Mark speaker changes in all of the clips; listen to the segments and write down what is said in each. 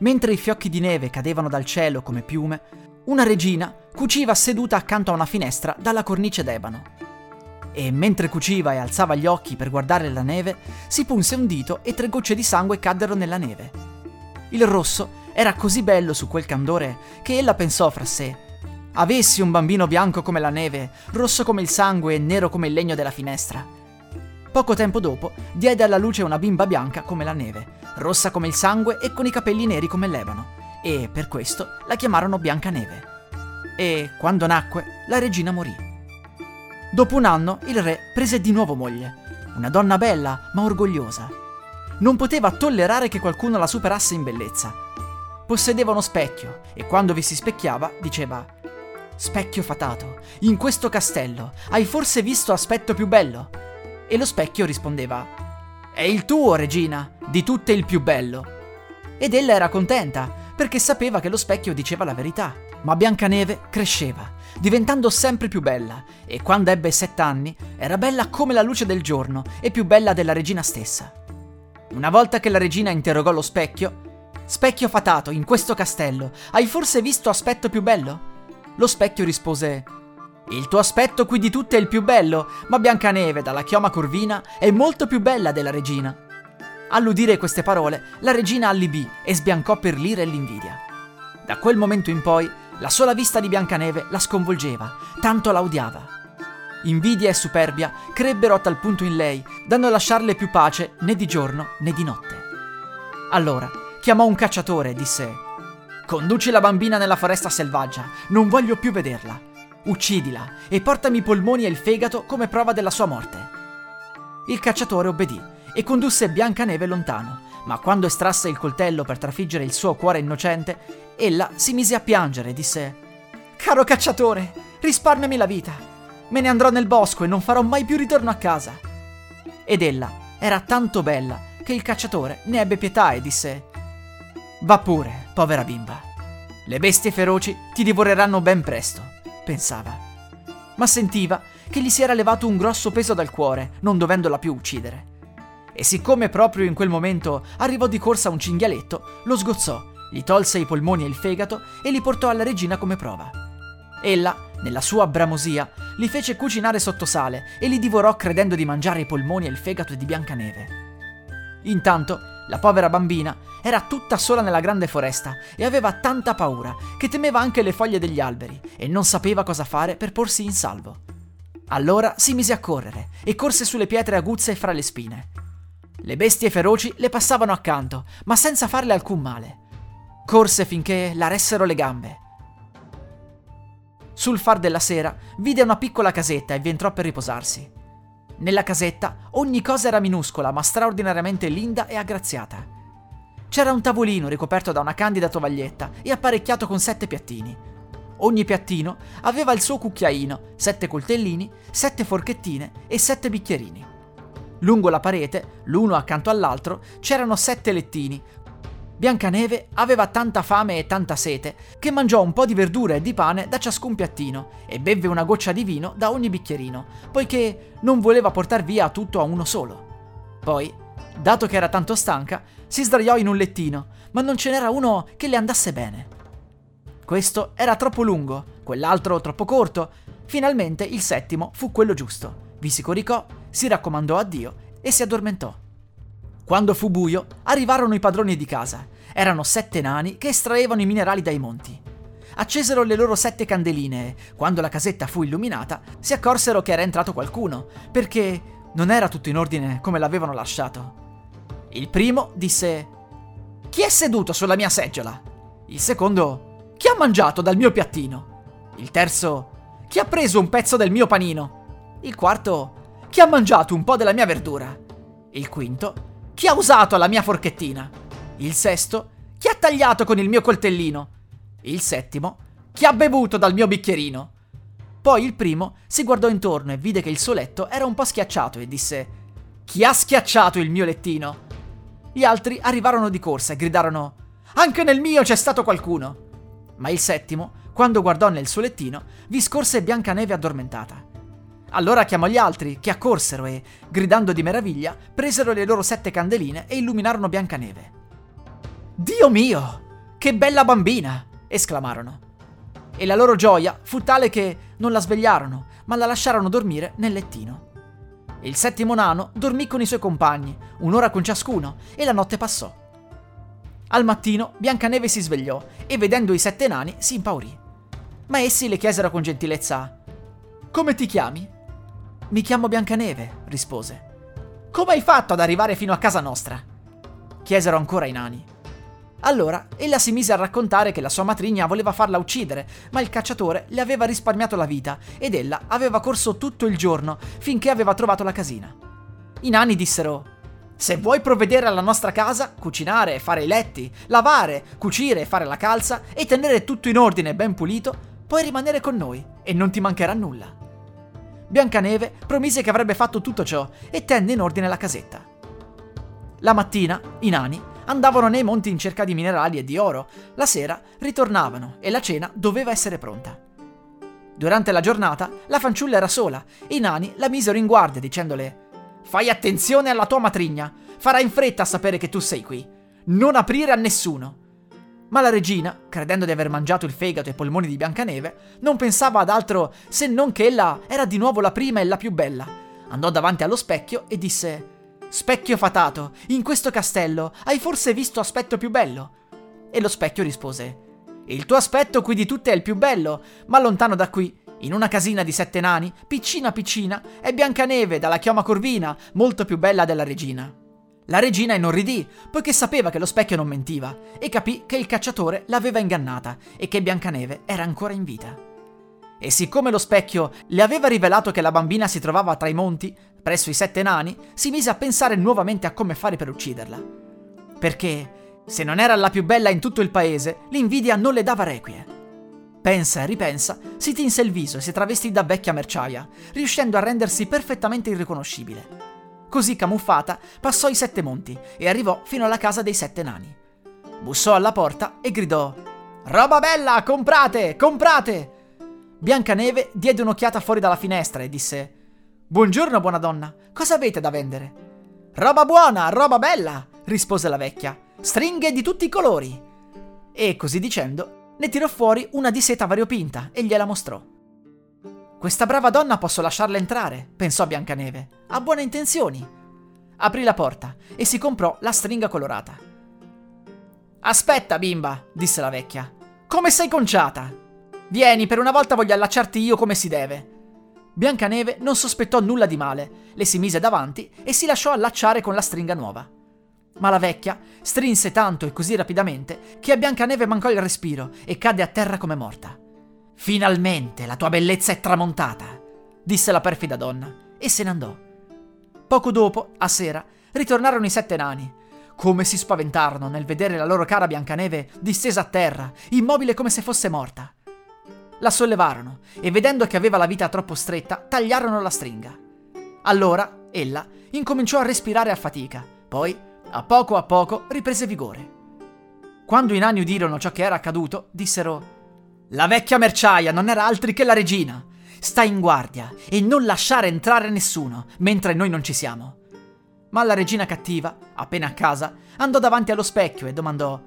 Speaker 1: mentre i fiocchi di neve cadevano dal cielo come piume, una regina cuciva seduta accanto a una finestra dalla cornice d'ebano. E mentre cuciva e alzava gli occhi per guardare la neve, si punse un dito e tre gocce di sangue caddero nella neve. Il rosso era così bello su quel candore che ella pensò fra sé: Avessi un bambino bianco come la neve, rosso come il sangue e nero come il legno della finestra. Poco tempo dopo diede alla luce una bimba bianca come la neve, rossa come il sangue e con i capelli neri come l'ebano, e per questo la chiamarono Biancaneve. E quando nacque, la regina morì. Dopo un anno il re prese di nuovo moglie, una donna bella ma orgogliosa. Non poteva tollerare che qualcuno la superasse in bellezza. Possedeva uno specchio e quando vi si specchiava diceva Specchio fatato, in questo castello hai forse visto aspetto più bello? E lo specchio rispondeva: È il tuo, regina, di tutte il più bello. Ed ella era contenta, perché sapeva che lo specchio diceva la verità. Ma Biancaneve cresceva, diventando sempre più bella, e quando ebbe sette anni era bella come la luce del giorno e più bella della regina stessa. Una volta che la regina interrogò lo specchio, Specchio fatato, in questo castello, hai forse visto aspetto più bello? Lo specchio rispose il tuo aspetto qui di tutte è il più bello, ma Biancaneve, dalla chioma corvina, è molto più bella della regina. All'udire queste parole, la regina allibì e sbiancò per l'ira e l'invidia. Da quel momento in poi, la sola vista di Biancaneve la sconvolgeva, tanto la odiava. Invidia e superbia crebbero a tal punto in lei da non lasciarle più pace né di giorno né di notte. Allora chiamò un cacciatore e disse: Conduci la bambina nella foresta selvaggia, non voglio più vederla. Uccidila e portami i polmoni e il fegato come prova della sua morte. Il cacciatore obbedì e condusse Biancaneve lontano, ma quando estrasse il coltello per trafiggere il suo cuore innocente, ella si mise a piangere e disse: Caro cacciatore, risparmiami la vita. Me ne andrò nel bosco e non farò mai più ritorno a casa. Ed ella era tanto bella che il cacciatore ne ebbe pietà e disse: Va pure, povera bimba. Le bestie feroci ti divoreranno ben presto pensava. Ma sentiva che gli si era levato un grosso peso dal cuore, non dovendola più uccidere. E siccome proprio in quel momento arrivò di corsa un cinghialetto, lo sgozzò, gli tolse i polmoni e il fegato e li portò alla regina come prova. Ella, nella sua bramosia, li fece cucinare sotto sale e li divorò credendo di mangiare i polmoni e il fegato di Biancaneve. Intanto, la povera bambina era tutta sola nella grande foresta e aveva tanta paura che temeva anche le foglie degli alberi e non sapeva cosa fare per porsi in salvo. Allora si mise a correre e corse sulle pietre aguzze fra le spine. Le bestie feroci le passavano accanto, ma senza farle alcun male. Corse finché la ressero le gambe. Sul far della sera vide una piccola casetta e vi entrò per riposarsi. Nella casetta ogni cosa era minuscola ma straordinariamente linda e aggraziata. C'era un tavolino ricoperto da una candida tovaglietta e apparecchiato con sette piattini. Ogni piattino aveva il suo cucchiaino, sette coltellini, sette forchettine e sette bicchierini. Lungo la parete, l'uno accanto all'altro, c'erano sette lettini. Biancaneve aveva tanta fame e tanta sete che mangiò un po' di verdura e di pane da ciascun piattino e bevve una goccia di vino da ogni bicchierino, poiché non voleva portar via tutto a uno solo. Poi Dato che era tanto stanca, si sdraiò in un lettino, ma non ce n'era uno che le andasse bene. Questo era troppo lungo, quell'altro troppo corto. Finalmente il settimo fu quello giusto. Vi si coricò, si raccomandò a Dio e si addormentò. Quando fu buio, arrivarono i padroni di casa. Erano sette nani che estraevano i minerali dai monti. Accesero le loro sette candeline e, quando la casetta fu illuminata, si accorsero che era entrato qualcuno, perché non era tutto in ordine come l'avevano lasciato. Il primo disse: Chi è seduto sulla mia seggiola? Il secondo: Chi ha mangiato dal mio piattino? Il terzo: Chi ha preso un pezzo del mio panino? Il quarto: Chi ha mangiato un po' della mia verdura? Il quinto: Chi ha usato la mia forchettina? Il sesto: Chi ha tagliato con il mio coltellino? Il settimo, chi ha bevuto dal mio bicchierino? Poi il primo si guardò intorno e vide che il suo letto era un po' schiacciato e disse: Chi ha schiacciato il mio lettino? Gli altri arrivarono di corsa e gridarono: Anche nel mio c'è stato qualcuno! Ma il settimo, quando guardò nel suo lettino, vi scorse Biancaneve addormentata. Allora chiamò gli altri, che accorsero e, gridando di meraviglia, presero le loro sette candeline e illuminarono Biancaneve. Dio mio! Che bella bambina! esclamarono e la loro gioia fu tale che non la svegliarono, ma la lasciarono dormire nel lettino. Il settimo nano dormì con i suoi compagni, un'ora con ciascuno, e la notte passò. Al mattino Biancaneve si svegliò e vedendo i sette nani si impaurì. Ma essi le chiesero con gentilezza: Come ti chiami? Mi chiamo Biancaneve, rispose. Come hai fatto ad arrivare fino a casa nostra? chiesero ancora i nani. Allora ella si mise a raccontare che la sua matrigna voleva farla uccidere, ma il cacciatore le aveva risparmiato la vita ed ella aveva corso tutto il giorno finché aveva trovato la casina. I nani dissero: Se vuoi provvedere alla nostra casa, cucinare e fare i letti, lavare, cucire e fare la calza e tenere tutto in ordine e ben pulito, puoi rimanere con noi e non ti mancherà nulla. Biancaneve promise che avrebbe fatto tutto ciò e tenne in ordine la casetta. La mattina i nani andavano nei monti in cerca di minerali e di oro. La sera ritornavano e la cena doveva essere pronta. Durante la giornata la fanciulla era sola e i nani la misero in guardia dicendole Fai attenzione alla tua matrigna, farà in fretta a sapere che tu sei qui. Non aprire a nessuno. Ma la regina, credendo di aver mangiato il fegato e i polmoni di Biancaneve, non pensava ad altro se non che ella era di nuovo la prima e la più bella. Andò davanti allo specchio e disse Specchio fatato, in questo castello hai forse visto aspetto più bello? E lo specchio rispose: Il tuo aspetto qui di tutte è il più bello, ma lontano da qui, in una casina di sette nani, piccina piccina, è Biancaneve dalla chioma corvina, molto più bella della regina. La regina inorridì, poiché sapeva che lo specchio non mentiva, e capì che il cacciatore l'aveva ingannata e che Biancaneve era ancora in vita. E siccome lo specchio le aveva rivelato che la bambina si trovava tra i monti, presso i sette nani, si mise a pensare nuovamente a come fare per ucciderla. Perché, se non era la più bella in tutto il paese, l'invidia non le dava requie. Pensa e ripensa, si tinse il viso e si travestì da vecchia merciaia, riuscendo a rendersi perfettamente irriconoscibile. Così camuffata, passò i sette monti e arrivò fino alla casa dei sette nani. Bussò alla porta e gridò: Roba bella, comprate, comprate! Biancaneve diede un'occhiata fuori dalla finestra e disse: Buongiorno, buona donna, cosa avete da vendere? Roba buona, roba bella, rispose la vecchia. Stringhe di tutti i colori. E così dicendo, ne tirò fuori una di seta variopinta e gliela mostrò. Questa brava donna posso lasciarla entrare, pensò Biancaneve. Ha buone intenzioni. Aprì la porta e si comprò la stringa colorata. Aspetta, bimba, disse la vecchia. Come sei conciata? Vieni, per una volta voglio allacciarti io come si deve. Biancaneve non sospettò nulla di male, le si mise davanti e si lasciò allacciare con la stringa nuova. Ma la vecchia strinse tanto e così rapidamente che a Biancaneve mancò il respiro e cadde a terra come morta. Finalmente la tua bellezza è tramontata, disse la perfida donna e se ne andò. Poco dopo, a sera, ritornarono i sette nani. Come si spaventarono nel vedere la loro cara Biancaneve distesa a terra, immobile come se fosse morta. La sollevarono e vedendo che aveva la vita troppo stretta, tagliarono la stringa. Allora ella incominciò a respirare a fatica, poi, a poco a poco, riprese vigore. Quando i nani udirono ciò che era accaduto, dissero: La vecchia merciaia non era altri che la regina. Sta in guardia e non lasciare entrare nessuno mentre noi non ci siamo. Ma la regina cattiva, appena a casa, andò davanti allo specchio e domandò: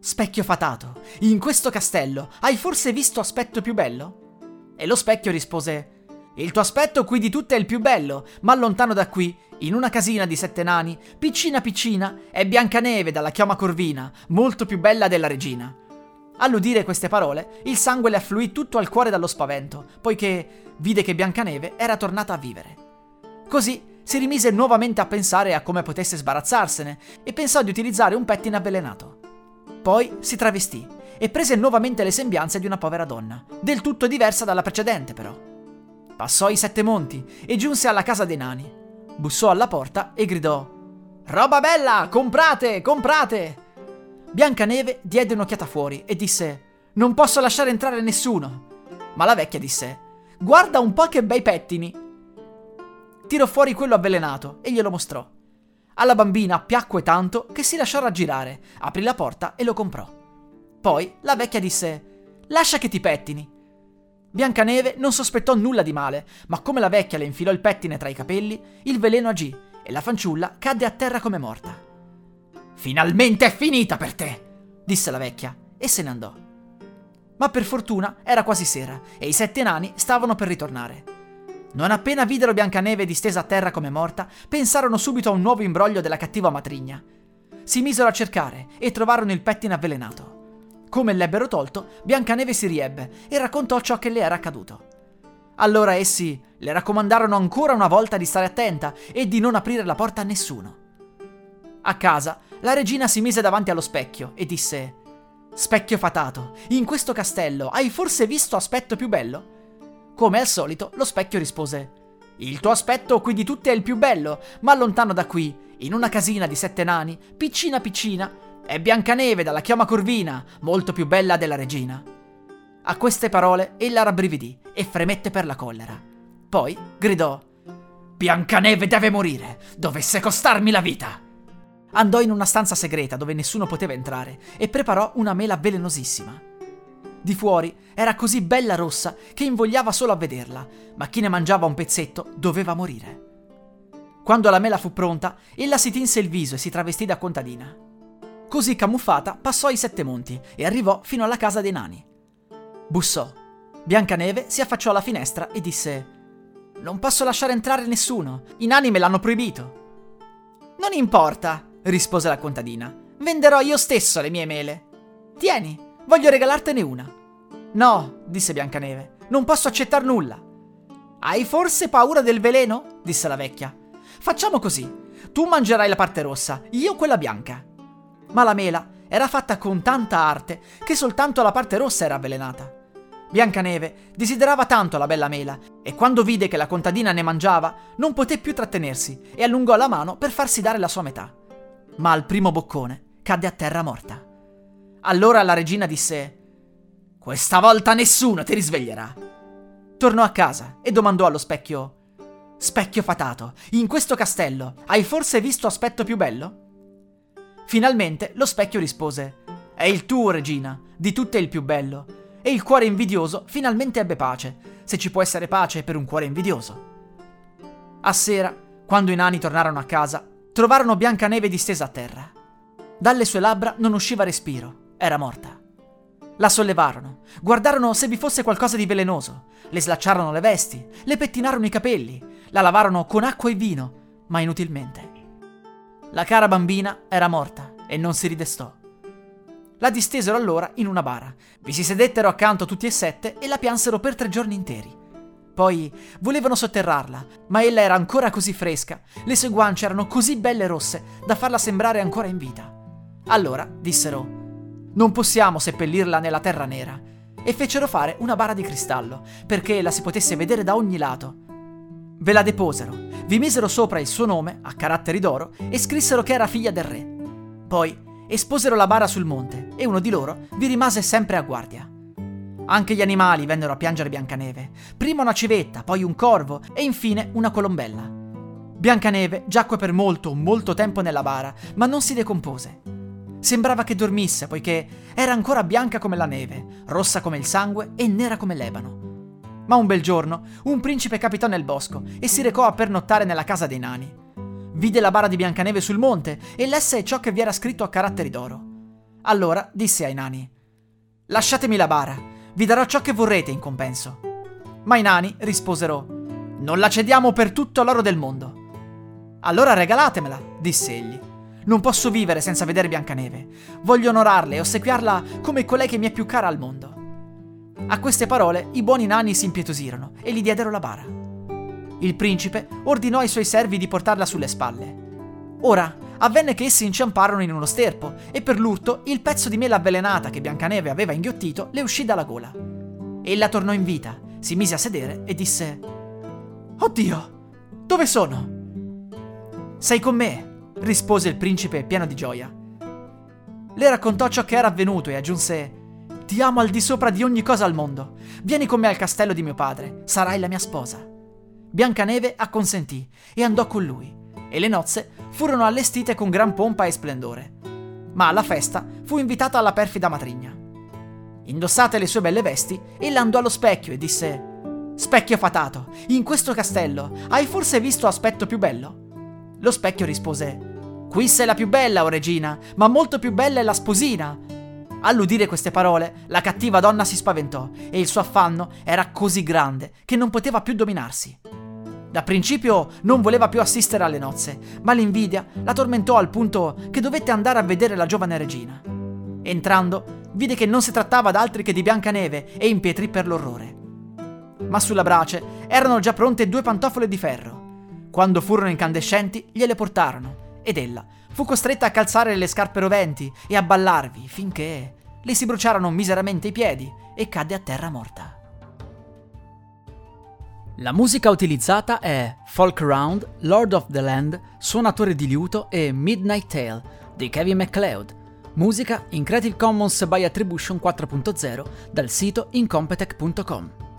Speaker 1: Specchio fatato, in questo castello hai forse visto aspetto più bello? E lo specchio rispose: Il tuo aspetto qui di tutte è il più bello, ma lontano da qui, in una casina di sette nani, piccina piccina, è Biancaneve dalla chioma corvina, molto più bella della regina. All'udire queste parole, il sangue le affluì tutto al cuore dallo spavento, poiché vide che Biancaneve era tornata a vivere. Così si rimise nuovamente a pensare a come potesse sbarazzarsene e pensò di utilizzare un pettine avvelenato. Poi si travestì e prese nuovamente le sembianze di una povera donna, del tutto diversa dalla precedente però. Passò i sette monti e giunse alla casa dei nani. Bussò alla porta e gridò: Roba bella, comprate, comprate! Biancaneve diede un'occhiata fuori e disse: Non posso lasciare entrare nessuno. Ma la vecchia disse: Guarda un po' che bei pettini. Tirò fuori quello avvelenato e glielo mostrò. Alla bambina piacque tanto che si lasciò raggirare, aprì la porta e lo comprò. Poi la vecchia disse: Lascia che ti pettini. Biancaneve non sospettò nulla di male, ma come la vecchia le infilò il pettine tra i capelli, il veleno agì e la fanciulla cadde a terra come morta. Finalmente è finita per te, disse la vecchia e se ne andò. Ma per fortuna era quasi sera e i sette nani stavano per ritornare. Non appena videro Biancaneve distesa a terra come morta, pensarono subito a un nuovo imbroglio della cattiva matrigna. Si misero a cercare e trovarono il pettine avvelenato. Come l'ebbero tolto, Biancaneve si riebbe e raccontò ciò che le era accaduto. Allora essi le raccomandarono ancora una volta di stare attenta e di non aprire la porta a nessuno. A casa, la regina si mise davanti allo specchio e disse: Specchio fatato, in questo castello hai forse visto aspetto più bello? Come al solito, lo specchio rispose: Il tuo aspetto qui di tutti è il più bello, ma lontano da qui, in una casina di sette nani, piccina piccina, è Biancaneve dalla chioma corvina, molto più bella della regina. A queste parole ella rabbrividì e fremette per la collera. Poi gridò: Biancaneve deve morire, dovesse costarmi la vita! Andò in una stanza segreta dove nessuno poteva entrare e preparò una mela velenosissima. Di fuori era così bella rossa che invogliava solo a vederla, ma chi ne mangiava un pezzetto doveva morire. Quando la mela fu pronta, ella si tinse il viso e si travestì da contadina. Così camuffata passò i sette monti e arrivò fino alla casa dei nani. Bussò. Biancaneve si affacciò alla finestra e disse: Non posso lasciare entrare nessuno. I nani me l'hanno proibito. Non importa, rispose la contadina. Venderò io stesso le mie mele. Tieni, voglio regalartene una. No, disse Biancaneve, non posso accettare nulla. Hai forse paura del veleno? disse la vecchia. Facciamo così. Tu mangerai la parte rossa, io quella bianca ma la mela era fatta con tanta arte che soltanto la parte rossa era avvelenata. Biancaneve desiderava tanto la bella mela e quando vide che la contadina ne mangiava non poté più trattenersi e allungò la mano per farsi dare la sua metà. Ma al primo boccone cadde a terra morta. Allora la regina disse: Questa volta nessuno ti risveglierà. Tornò a casa e domandò allo specchio: Specchio fatato, in questo castello hai forse visto aspetto più bello? Finalmente lo specchio rispose: È il tuo, regina, di tutte il più bello. E il cuore invidioso finalmente ebbe pace, se ci può essere pace per un cuore invidioso. A sera, quando i nani tornarono a casa, trovarono Biancaneve distesa a terra. Dalle sue labbra non usciva respiro, era morta. La sollevarono, guardarono se vi fosse qualcosa di velenoso, le slacciarono le vesti, le pettinarono i capelli, la lavarono con acqua e vino, ma inutilmente. La cara bambina era morta e non si ridestò. La distesero allora in una bara. Vi si sedettero accanto tutti e sette e la piansero per tre giorni interi. Poi volevano sotterrarla, ma ella era ancora così fresca, le sue guance erano così belle rosse da farla sembrare ancora in vita. Allora dissero: Non possiamo seppellirla nella terra nera. E fecero fare una bara di cristallo, perché la si potesse vedere da ogni lato. Ve la deposero, vi misero sopra il suo nome, a caratteri d'oro, e scrissero che era figlia del re. Poi esposero la bara sul monte e uno di loro vi rimase sempre a guardia. Anche gli animali vennero a piangere Biancaneve, prima una civetta, poi un corvo e infine una colombella. Biancaneve giacque per molto, molto tempo nella bara, ma non si decompose. Sembrava che dormisse, poiché era ancora bianca come la neve, rossa come il sangue e nera come l'ebano. Ma un bel giorno un principe capitò nel bosco e si recò a pernottare nella casa dei nani. Vide la bara di Biancaneve sul monte e lesse ciò che vi era scritto a caratteri d'oro. Allora disse ai nani: Lasciatemi la bara, vi darò ciò che vorrete in compenso. Ma i nani risposero: Non la cediamo per tutto l'oro del mondo. Allora regalatemela, disse egli. Non posso vivere senza vedere Biancaneve. Voglio onorarla e ossequiarla come colei che mi è più cara al mondo. A queste parole i buoni nani si impietosirono e gli diedero la bara. Il principe ordinò ai suoi servi di portarla sulle spalle. Ora avvenne che essi inciamparono in uno sterpo e per l'urto il pezzo di mela avvelenata che Biancaneve aveva inghiottito le uscì dalla gola. Ella tornò in vita, si mise a sedere e disse: Oddio, dove sono? Sei con me, rispose il principe pieno di gioia. Le raccontò ciò che era avvenuto e aggiunse Ti amo al di sopra di ogni cosa al mondo. Vieni con me al castello di mio padre, sarai la mia sposa. Biancaneve acconsentì e andò con lui, e le nozze furono allestite con gran pompa e splendore. Ma alla festa fu invitata la perfida matrigna. Indossate le sue belle vesti, ella andò allo specchio e disse Specchio fatato, in questo castello hai forse visto aspetto più bello? Lo specchio rispose Qui sei la più bella, o regina, ma molto più bella è la sposina. All'udire queste parole, la cattiva donna si spaventò e il suo affanno era così grande che non poteva più dominarsi. Da principio non voleva più assistere alle nozze, ma l'invidia la tormentò al punto che dovette andare a vedere la giovane regina. Entrando, vide che non si trattava d'altri che di Biancaneve e impietrì per l'orrore. Ma sulla brace erano già pronte due pantofole di ferro. Quando furono incandescenti, gliele portarono ed ella fu costretta a calzare le scarpe roventi e a ballarvi finché le si bruciarono miseramente i piedi e cadde a terra morta. La musica utilizzata è Folk Round, Lord of the Land, Suonatore di liuto e Midnight Tale di Kevin MacLeod. Musica in Creative Commons by Attribution 4.0 dal sito incompetech.com.